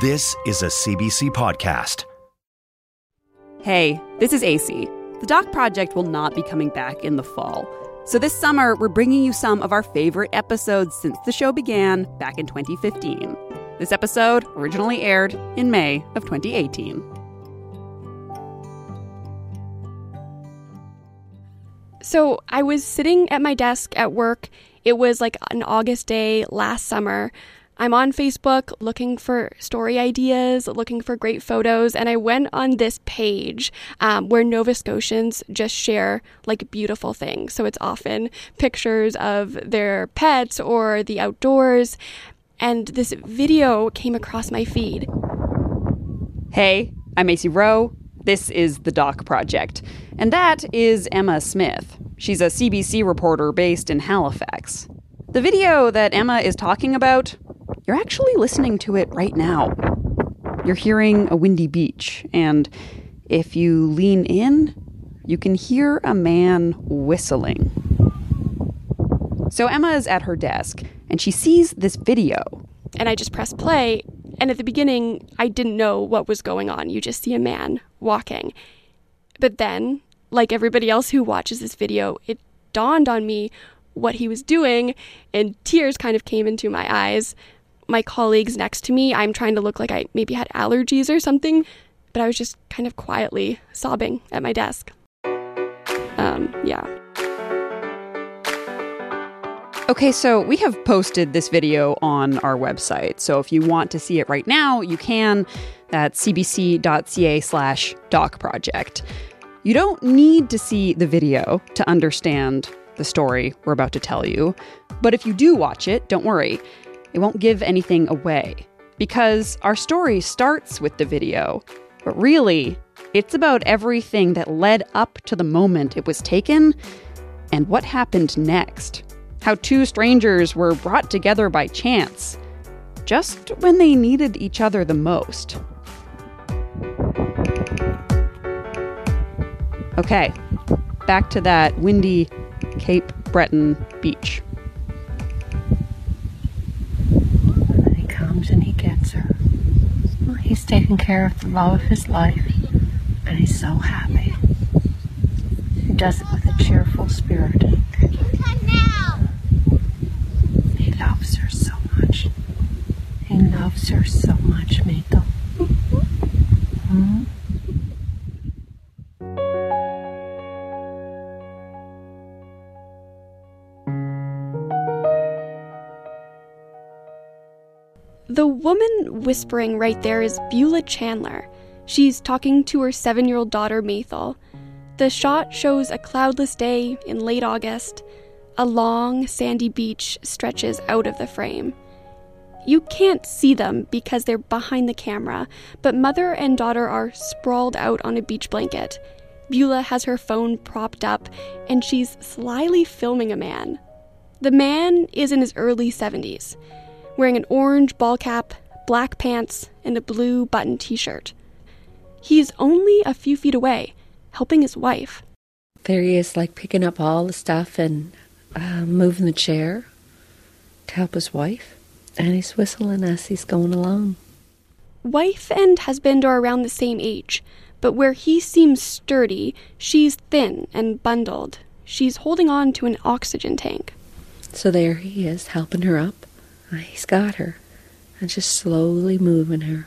This is a CBC podcast. Hey, this is Acey. The Doc Project will not be coming back in the fall. So this summer, we're bringing you some of our favorite episodes since the show began back in 2015. This episode originally aired in May of 2018. So I was sitting at my desk at work. It was like an August day last summer. I'm on Facebook looking for story ideas, looking for great photos, and I went on this page um, where Nova Scotians just share like beautiful things. So it's often pictures of their pets or the outdoors. And this video came across my feed. Hey, I'm Acey Rowe. This is The Doc Project. And that is Emma Smith. She's a CBC reporter based in Halifax. The video that Emma is talking about you're actually listening to it right now. You're hearing a windy beach, and if you lean in, you can hear a man whistling. So Emma is at her desk, and she sees this video. And I just press play, and at the beginning, I didn't know what was going on. You just see a man walking. But then, like everybody else who watches this video, it dawned on me what he was doing, and tears kind of came into my eyes my colleagues next to me, I'm trying to look like I maybe had allergies or something, but I was just kind of quietly sobbing at my desk. Um, yeah. Okay, so we have posted this video on our website. So if you want to see it right now, you can. That's cbc.ca slash doc project. You don't need to see the video to understand the story we're about to tell you. But if you do watch it, don't worry. It won't give anything away. Because our story starts with the video, but really, it's about everything that led up to the moment it was taken and what happened next. How two strangers were brought together by chance, just when they needed each other the most. Okay, back to that windy Cape Breton beach. Comes and he gets her. Well, he's taking care of the love of his life, and he's so happy. He does it with a cheerful spirit. He loves her so much. He loves her so much, Mito. Mm-hmm. The woman whispering right there is Beulah Chandler. She's talking to her seven year old daughter, Mathel. The shot shows a cloudless day in late August. A long, sandy beach stretches out of the frame. You can't see them because they're behind the camera, but mother and daughter are sprawled out on a beach blanket. Beulah has her phone propped up, and she's slyly filming a man. The man is in his early 70s wearing an orange ball cap, black pants, and a blue button t shirt. He's only a few feet away, helping his wife. There he is, like picking up all the stuff and uh, moving the chair to help his wife. And he's whistling as he's going along. Wife and husband are around the same age, but where he seems sturdy, she's thin and bundled. She's holding on to an oxygen tank. So there he is, helping her up. He's got her and just slowly moving her.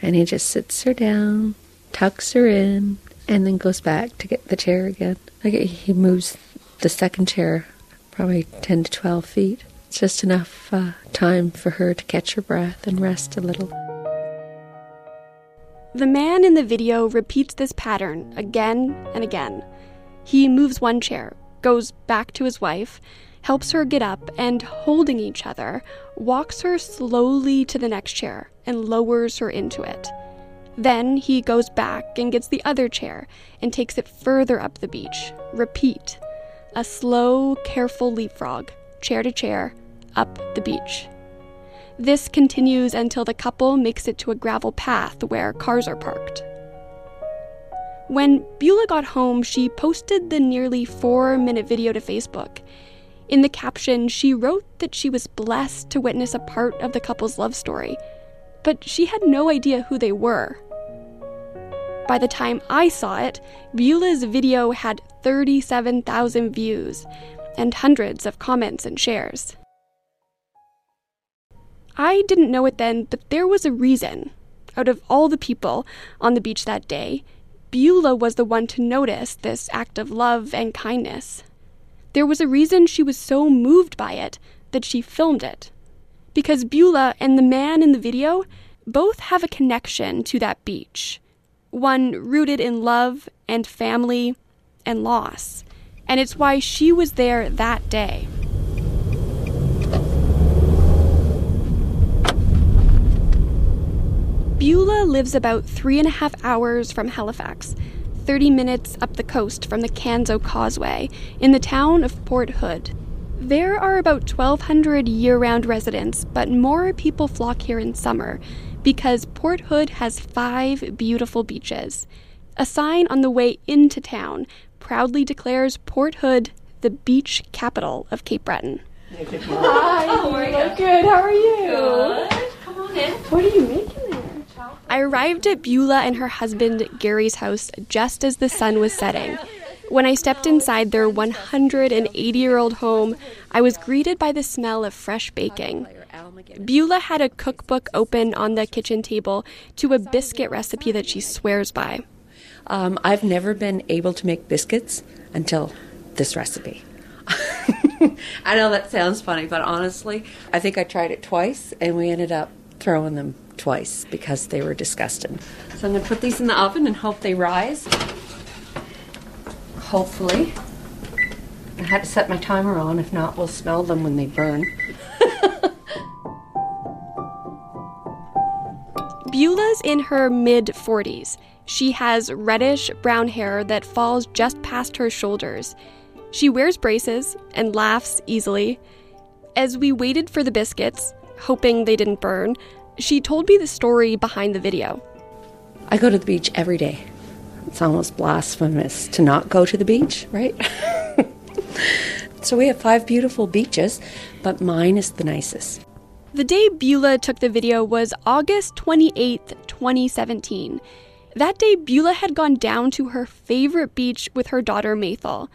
And he just sits her down, tucks her in, and then goes back to get the chair again. Like he moves the second chair probably 10 to 12 feet. It's just enough uh, time for her to catch her breath and rest a little. The man in the video repeats this pattern again and again. He moves one chair, goes back to his wife, helps her get up, and holding each other, walks her slowly to the next chair and lowers her into it. Then he goes back and gets the other chair and takes it further up the beach. Repeat. A slow, careful leapfrog, chair to chair, up the beach. This continues until the couple makes it to a gravel path where cars are parked. When Beulah got home, she posted the nearly four minute video to Facebook in the caption, she wrote that she was blessed to witness a part of the couple's love story. but she had no idea who they were. By the time I saw it, Beulah's video had 37,000 views and hundreds of comments and shares. I didn't know it then, but there was a reason. Out of all the people on the beach that day, Beulah was the one to notice this act of love and kindness. There was a reason she was so moved by it that she filmed it. Because Beulah and the man in the video both have a connection to that beach, one rooted in love and family and loss. And it's why she was there that day. Beulah lives about three and a half hours from Halifax, 30 minutes up the coast from the Canso Causeway, in the town of Port Hood. There are about 1,200 year round residents, but more people flock here in summer because Port Hood has five beautiful beaches. A sign on the way into town proudly declares Port Hood the beach capital of Cape Breton. Hi, how are you? Good, how are you? Good. Come on in. What are you making there? I arrived at Beulah and her husband Gary's house just as the sun was setting. When I stepped inside their 180 year old home, I was greeted by the smell of fresh baking. Beulah had a cookbook open on the kitchen table to a biscuit recipe that she swears by. Um, I've never been able to make biscuits until this recipe. I know that sounds funny, but honestly, I think I tried it twice and we ended up throwing them twice because they were disgusting. So I'm going to put these in the oven and hope they rise. Hopefully. I had to set my timer on, if not, we'll smell them when they burn. Beulah's in her mid 40s. She has reddish brown hair that falls just past her shoulders. She wears braces and laughs easily. As we waited for the biscuits, hoping they didn't burn, she told me the story behind the video. I go to the beach every day. It's almost blasphemous to not go to the beach, right? so we have five beautiful beaches, but mine is the nicest. The day Beulah took the video was August 28th, 2017. That day, Beulah had gone down to her favorite beach with her daughter Mathel.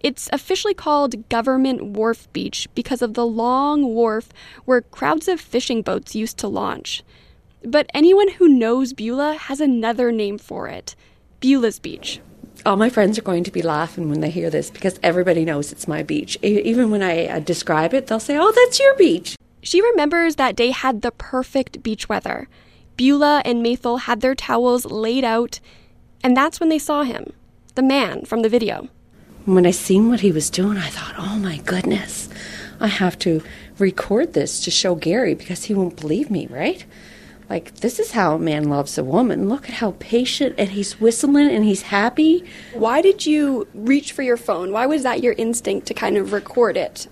It's officially called Government Wharf Beach because of the long wharf where crowds of fishing boats used to launch. But anyone who knows Beulah has another name for it Beulah's Beach. All my friends are going to be laughing when they hear this because everybody knows it's my beach. Even when I uh, describe it, they'll say, Oh, that's your beach. She remembers that day had the perfect beach weather. Beulah and Mathel had their towels laid out, and that's when they saw him, the man from the video. When I seen what he was doing, I thought, oh my goodness, I have to record this to show Gary because he won't believe me, right? Like, this is how a man loves a woman. Look at how patient and he's whistling and he's happy. Why did you reach for your phone? Why was that your instinct to kind of record it?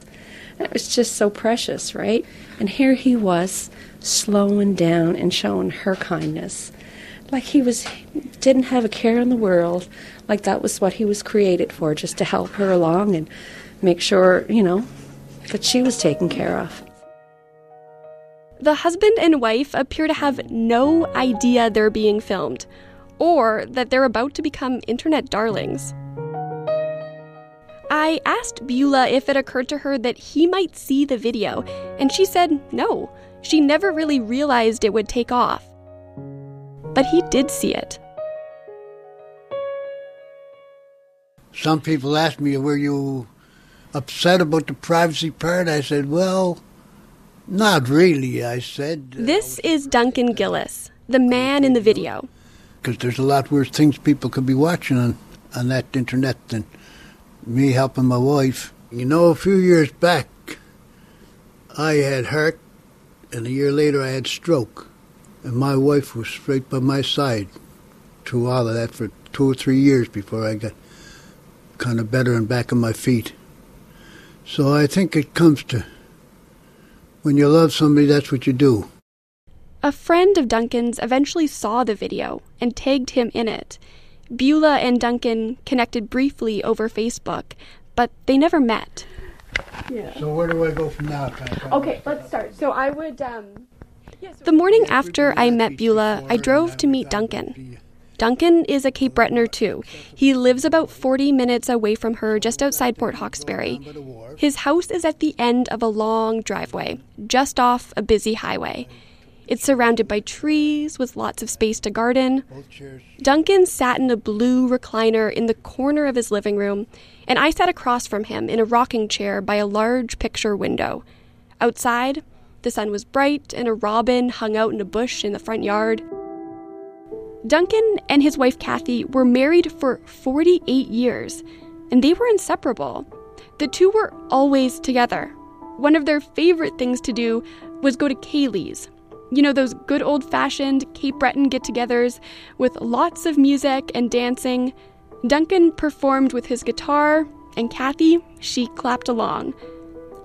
It was just so precious, right? And here he was slowing down and showing her kindness. Like he was, didn't have a care in the world like that was what he was created for, just to help her along and make sure, you know, that she was taken care of. The husband and wife appear to have no idea they're being filmed, or that they're about to become internet darlings. I asked Beulah if it occurred to her that he might see the video, and she said no. She never really realized it would take off. But he did see it. Some people ask me, were you upset about the privacy part? I said, well, not really, I said. This is Duncan Gillis, the man in the video. Because there's a lot worse things people could be watching on, on that internet than me helping my wife. You know, a few years back, I had heart, and a year later I had stroke. And my wife was right by my side through all of that for two or three years before I got kind of better and back on my feet. So I think it comes to when you love somebody, that's what you do. A friend of Duncan's eventually saw the video and tagged him in it. Beulah and Duncan connected briefly over Facebook, but they never met. Yeah. So where do I go from now? Okay, let's start. So I would, um, The morning after I met Beulah, I drove to meet Duncan. Duncan is a Cape Bretoner too. He lives about 40 minutes away from her just outside Port Hawkesbury. His house is at the end of a long driveway, just off a busy highway. It's surrounded by trees with lots of space to garden. Duncan sat in a blue recliner in the corner of his living room, and I sat across from him in a rocking chair by a large picture window. Outside, the sun was bright and a robin hung out in a bush in the front yard. Duncan and his wife Kathy were married for 48 years, and they were inseparable. The two were always together. One of their favorite things to do was go to ceilidhs. You know, those good old fashioned Cape Breton get togethers with lots of music and dancing. Duncan performed with his guitar, and Kathy, she clapped along.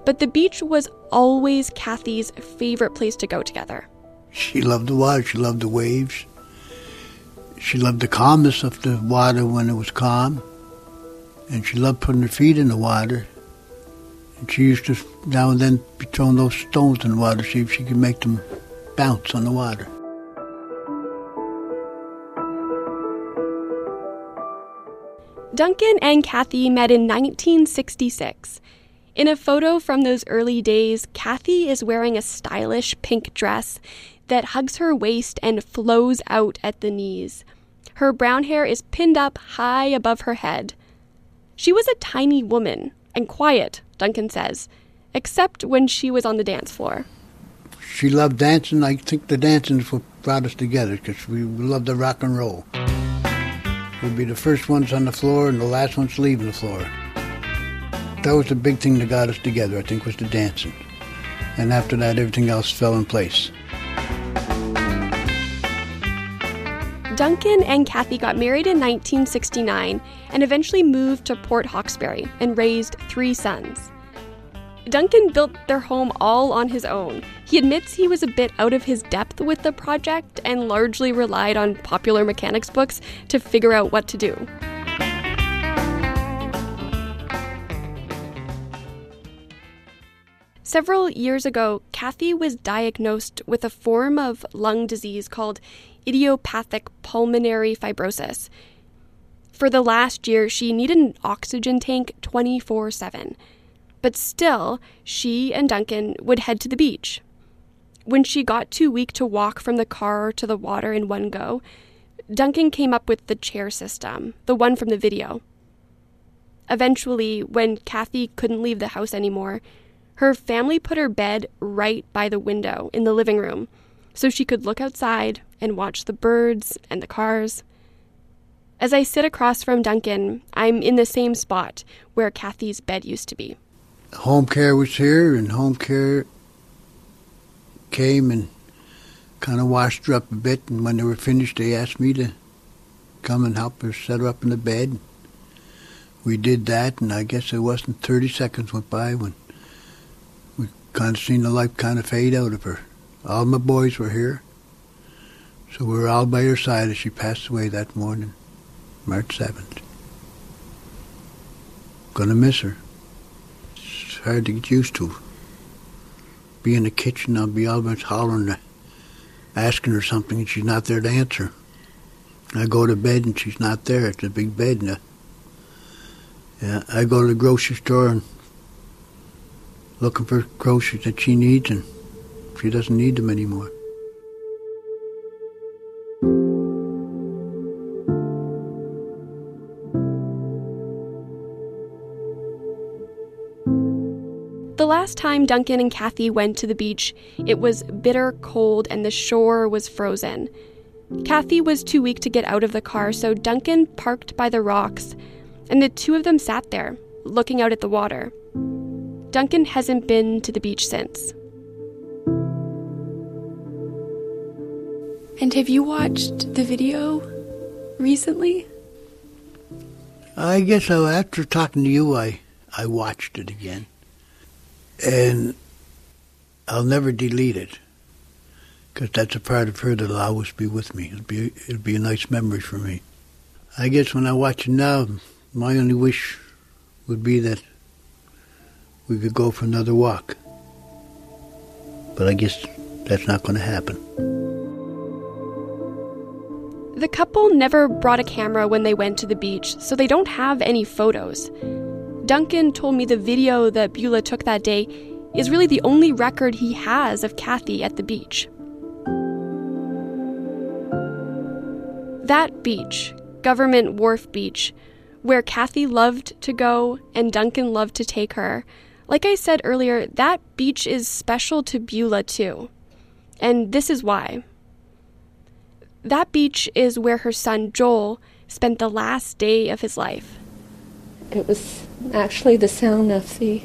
But the beach was always Kathy's favorite place to go together. She loved the water, she loved the waves. She loved the calmness of the water when it was calm. And she loved putting her feet in the water. And she used to now and then be throwing those stones in the water, see if she could make them bounce on the water. Duncan and Kathy met in 1966. In a photo from those early days, Kathy is wearing a stylish pink dress that hugs her waist and flows out at the knees. Her brown hair is pinned up high above her head. She was a tiny woman and quiet, Duncan says, except when she was on the dance floor. She loved dancing. I think the dancing brought us together because we loved the rock and roll. We'd be the first ones on the floor and the last ones leaving the floor. That was the big thing that got us together, I think, was the dancing. And after that, everything else fell in place. Duncan and Kathy got married in 1969 and eventually moved to Port Hawkesbury and raised three sons. Duncan built their home all on his own. He admits he was a bit out of his depth with the project and largely relied on popular mechanics books to figure out what to do. Several years ago, Kathy was diagnosed with a form of lung disease called idiopathic pulmonary fibrosis. For the last year, she needed an oxygen tank 24 7. But still, she and Duncan would head to the beach. When she got too weak to walk from the car to the water in one go, Duncan came up with the chair system, the one from the video. Eventually, when Kathy couldn't leave the house anymore, her family put her bed right by the window in the living room so she could look outside and watch the birds and the cars. As I sit across from Duncan, I'm in the same spot where Kathy's bed used to be. Home care was here, and home care came and kind of washed her up a bit. And when they were finished, they asked me to come and help her set her up in the bed. We did that, and I guess it wasn't 30 seconds went by when kind of seen the life kind of fade out of her. All my boys were here, so we were all by her side as she passed away that morning, March 7th. Gonna miss her. It's hard to get used to. Be in the kitchen, I'll be always hollering, asking her something, and she's not there to answer. I go to bed and she's not there. It's a big bed. And, uh, yeah, I go to the grocery store and looking for groceries that she needs, and she doesn't need them anymore. The last time Duncan and Kathy went to the beach, it was bitter cold and the shore was frozen. Kathy was too weak to get out of the car, so Duncan parked by the rocks, and the two of them sat there, looking out at the water. Duncan hasn't been to the beach since. And have you watched the video recently? I guess so. after talking to you, I, I watched it again. And I'll never delete it because that's a part of her that'll always be with me. It'll be, it'll be a nice memory for me. I guess when I watch it now, my only wish would be that we could go for another walk. But I guess that's not going to happen. The couple never brought a camera when they went to the beach, so they don't have any photos. Duncan told me the video that Beulah took that day is really the only record he has of Kathy at the beach. That beach, Government Wharf Beach, where Kathy loved to go and Duncan loved to take her, like I said earlier, that beach is special to Beulah too. And this is why. That beach is where her son Joel spent the last day of his life. It was actually the sound of the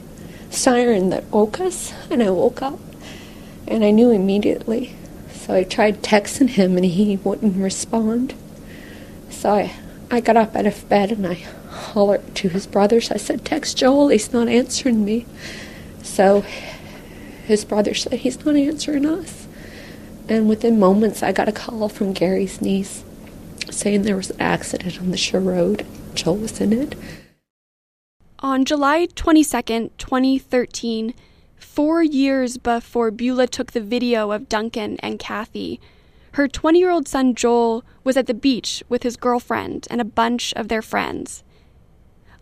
siren that woke us, and I woke up, and I knew immediately. So I tried texting him, and he wouldn't respond. So I, I got up out of bed and I hollered to his brothers. I said, Text Joel, he's not answering me. So his brother said, He's not answering us. And within moments, I got a call from Gary's niece saying there was an accident on the shore road. Joel was in it. On July 22nd, 2013, four years before Beulah took the video of Duncan and Kathy, her 20 year old son Joel was at the beach with his girlfriend and a bunch of their friends.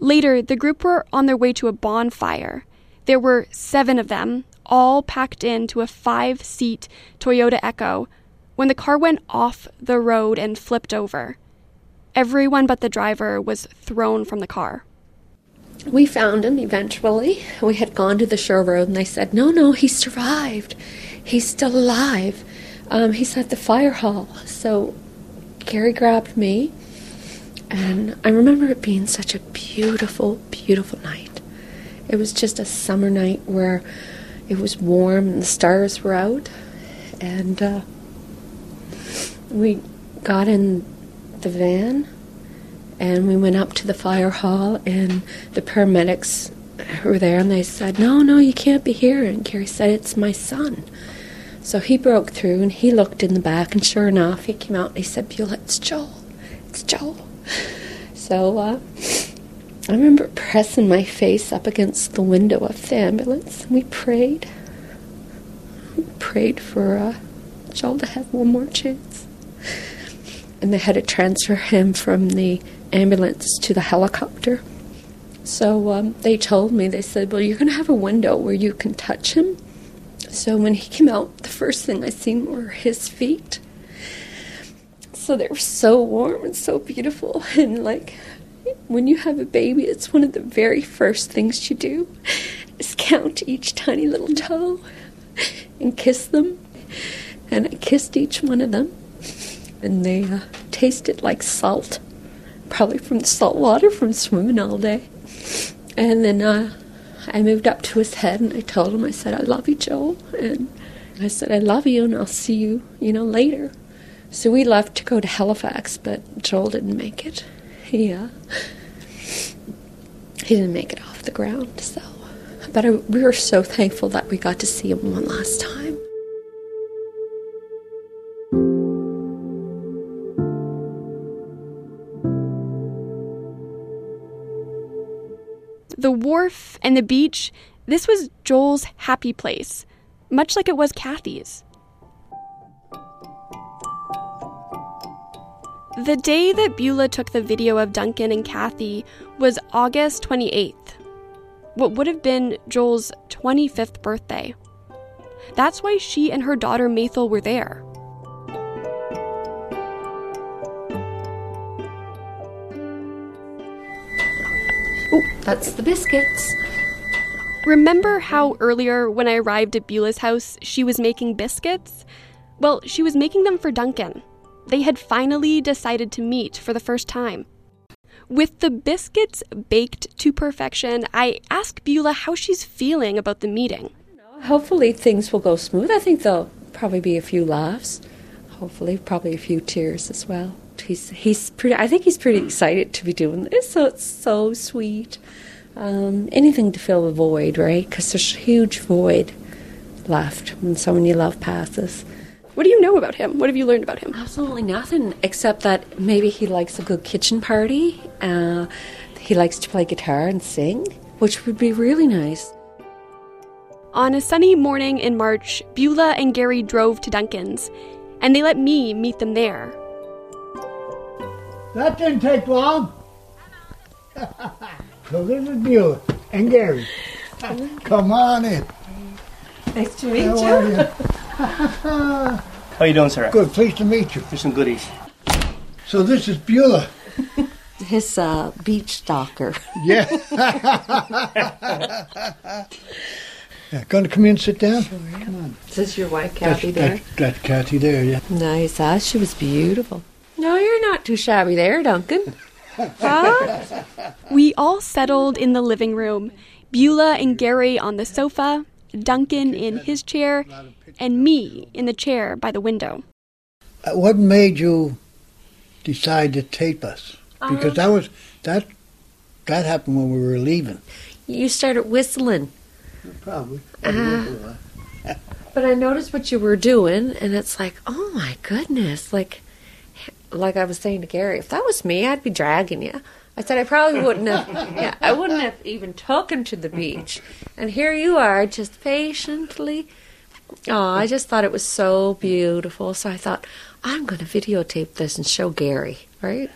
Later, the group were on their way to a bonfire. There were seven of them, all packed into a five seat Toyota Echo, when the car went off the road and flipped over. Everyone but the driver was thrown from the car. We found him eventually. We had gone to the shore road and they said, No, no, he survived. He's still alive. Um, he's at the fire hall. So Gary grabbed me, and I remember it being such a beautiful, beautiful night. It was just a summer night where it was warm and the stars were out, and uh, we got in the van and we went up to the fire hall, and the paramedics were there, and they said, "No, no, you can't be here." And Gary said, "It's my son." So he broke through and he looked in the back, and sure enough, he came out and he said, Beulah, it's Joel. It's Joel. So uh, I remember pressing my face up against the window of the ambulance, and we prayed. We prayed for uh, Joel to have one more chance. And they had to transfer him from the ambulance to the helicopter. So um, they told me, they said, Well, you're going to have a window where you can touch him so when he came out, the first thing I seen were his feet. So they were so warm and so beautiful. And like when you have a baby, it's one of the very first things you do is count each tiny little toe and kiss them. And I kissed each one of them, and they uh, tasted like salt, probably from the salt water from swimming all day. And then uh, I moved up to his head and I told him, I said, I love you, Joel. And I said, I love you and I'll see you, you know, later. So we left to go to Halifax, but Joel didn't make it. He, uh, he didn't make it off the ground, so. But I, we were so thankful that we got to see him one last time. The wharf and the beach, this was Joel's happy place, much like it was Kathy's. The day that Beulah took the video of Duncan and Kathy was August 28th, what would have been Joel's 25th birthday. That's why she and her daughter Mathel were there. Oh, that's the biscuits. Remember how earlier when I arrived at Beulah's house, she was making biscuits? Well, she was making them for Duncan. They had finally decided to meet for the first time. With the biscuits baked to perfection, I asked Beulah how she's feeling about the meeting. Hopefully things will go smooth. I think there'll probably be a few laughs. Hopefully, probably a few tears as well he's he's pretty. I think he's pretty excited to be doing this. So it's so sweet. Um, anything to fill the void, right? Because there's a huge void left when someone you love passes. What do you know about him? What have you learned about him? Absolutely nothing, except that maybe he likes a good kitchen party. Uh, he likes to play guitar and sing, which would be really nice. On a sunny morning in March, Beulah and Gary drove to Duncan's, and they let me meet them there. That didn't take long. so this is Beulah and Gary. Come on in. Nice to meet How are you? How you doing, sir? Good, pleased to meet you. Here's some goodies. So this is Beulah. His uh, beach stalker. Yeah. yeah. Going to come in and sit down? Sure. Come on. Is this your wife, That's, Kathy, there? that's, that's Kathy there, yeah. Nice. Ah, she was beautiful. No, you're not too shabby there, Duncan. Huh? we all settled in the living room. Beulah and Gary on the sofa, Duncan in his chair, and me in the chair by the window. Uh, What made you decide to tape us? Because that was that that happened when we were leaving. You started whistling, Probably. Uh, but I noticed what you were doing, and it's like, oh my goodness, like, like I was saying to Gary, if that was me, I'd be dragging you. I said I probably wouldn't have. Yeah, I wouldn't have even taken to the beach, and here you are, just patiently. Oh, I just thought it was so beautiful. So I thought I'm going to videotape this and show Gary, right?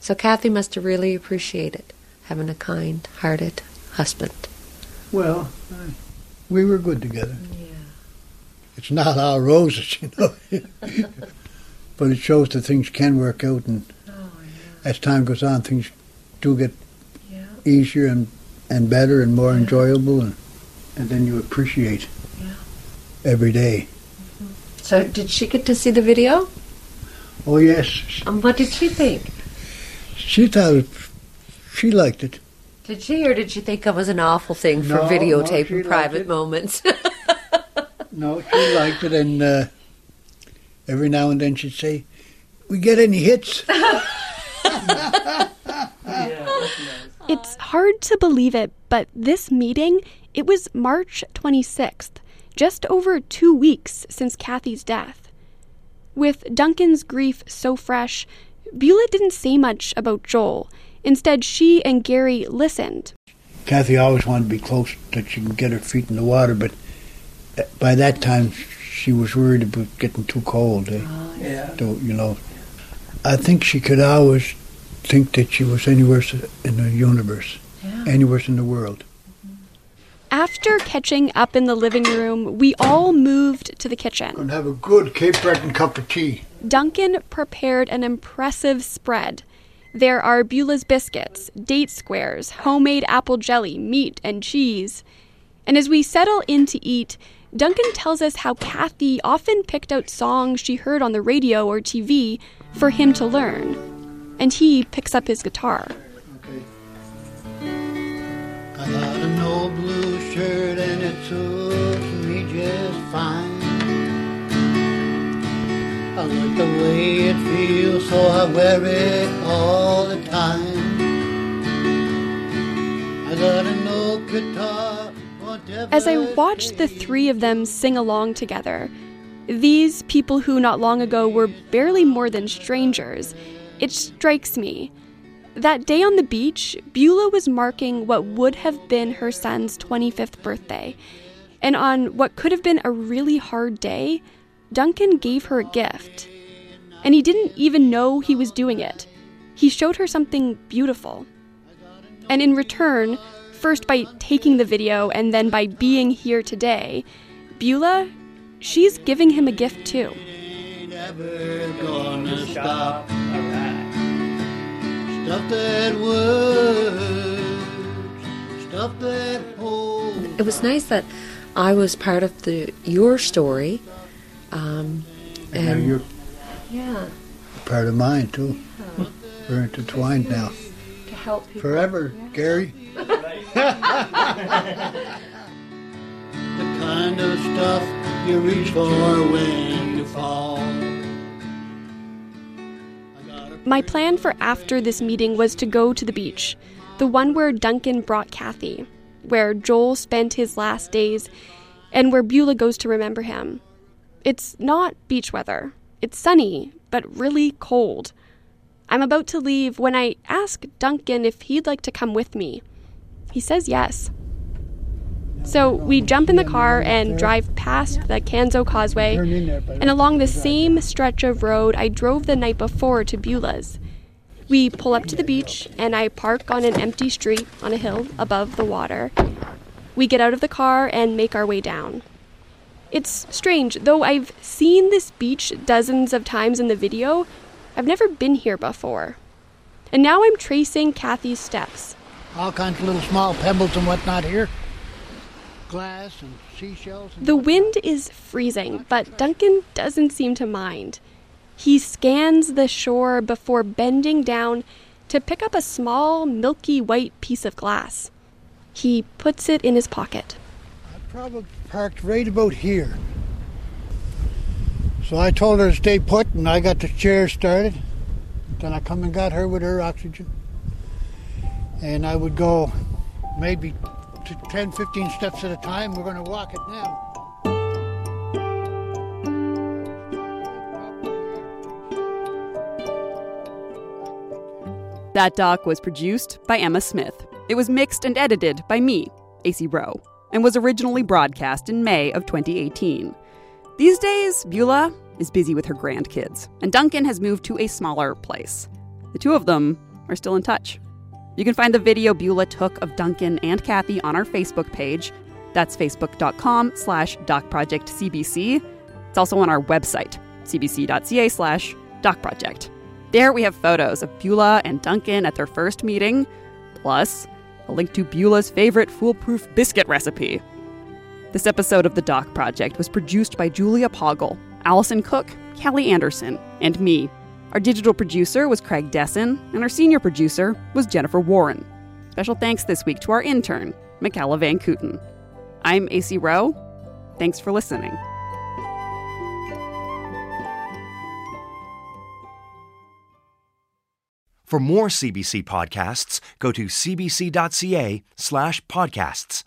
So Kathy must have really appreciated having a kind-hearted husband. Well, we were good together. Yeah. It's not all roses, you know. but it shows that things can work out, and as time goes on, things do get Yeah. easier and, and better and more enjoyable, and, and then you appreciate Yeah. every day. So did she get to see the video? Oh, yes, Um, what did she think? she thought it, she liked it. Did she, or did she think it was an awful thing for No, no, videotaping liked private moments? No, she liked it, and uh, every now and then she'd say, "We get any hits?" It's hard to believe it, but this meeting, it was March 26th, just over two weeks since Kathy's death. With Duncan's grief so fresh, Beulah didn't say much about Joel. Instead, she and Gary listened. Kathy always wanted to be close that she could get her feet in the water, but by that time she was worried about getting too cold. Eh? Yeah. So, you know, I think she could always think that she was anywhere in the universe, anywhere in the world. After catching up in the living room, we all moved to the kitchen. And have a good Cape Breton cup of tea. Duncan prepared an impressive spread. There are Beulah's biscuits, date squares, homemade apple jelly, meat, and cheese. And as we settle in to eat, Duncan tells us how Kathy often picked out songs she heard on the radio or TV for him to learn. And he picks up his guitar. Okay. I got an old blue shirt and it suits me just fine. I like the way it feels, so I wear it all the time. I got an old guitar. As I watched the three of them sing along together, these people who not long ago were barely more than strangers, it strikes me. That day on the beach, Beulah was marking what would have been her son's 25th birthday. And on what could have been a really hard day, Duncan gave her a gift. And he didn't even know he was doing it. He showed her something beautiful. And in return, first by taking the video and then by being here today, Beulah, she's giving him a gift too. Stuff that works, stuff that holds. it was nice that I was part of the your story. Um, And now and you're yeah, part of mine too. We're intertwined now. to help people. Forever, Gary. the kind of stuff you reach for when you fall. My plan for after this meeting was to go to the beach, the one where Duncan brought Kathy, where Joel spent his last days, and where Beulah goes to remember him. It's not beach weather. It's sunny, but really cold. I'm about to leave when I ask Duncan if he'd like to come with me. He says yes. So we jump in the car and drive past the Canso Causeway and along the same stretch of road I drove the night before to Beulah's. We pull up to the beach and I park on an empty street on a hill above the water. We get out of the car and make our way down. It's strange, though I've seen this beach dozens of times in the video, I've never been here before. And now I'm tracing Kathy's steps. All kinds of little small pebbles and whatnot here. Glass and seashells. And The wind is freezing, but Duncan doesn't seem to mind. He scans the shore before bending down to pick up a small, milky white piece of glass. He puts it in his pocket. I probably parked right about here. So I told her to stay put, and I got the chair started. Then I come and got her with her oxygen. And I would go maybe to 10, 15 steps at a time. We're going to walk it now. That doc was produced by Emma Smith. It was mixed and edited by me, Acey Rowe, and was originally broadcast in May of 2018. These days, Beulah is busy with her grandkids, and Duncan has moved to a smaller place. The two of them are still in touch. You can find the video Beulah took of Duncan and Kathy on our Facebook page. That's facebook.com slash docprojectcbc. It's also on our website, cbc.ca slash docproject. There we have photos of Beulah and Duncan at their first meeting, plus a link to Beulah's favorite foolproof biscuit recipe. This episode of The Doc Project was produced by Julia Pagel, Allison Cook, Callie Anderson, and me. Our digital producer was Craig Desson, and our senior producer was Jennifer Warren. Special thanks this week to our intern, Michaela Van Kooten. I'm Acey Rowe. Thanks for listening. For more CBC podcasts, go to cbc.ca slash podcasts.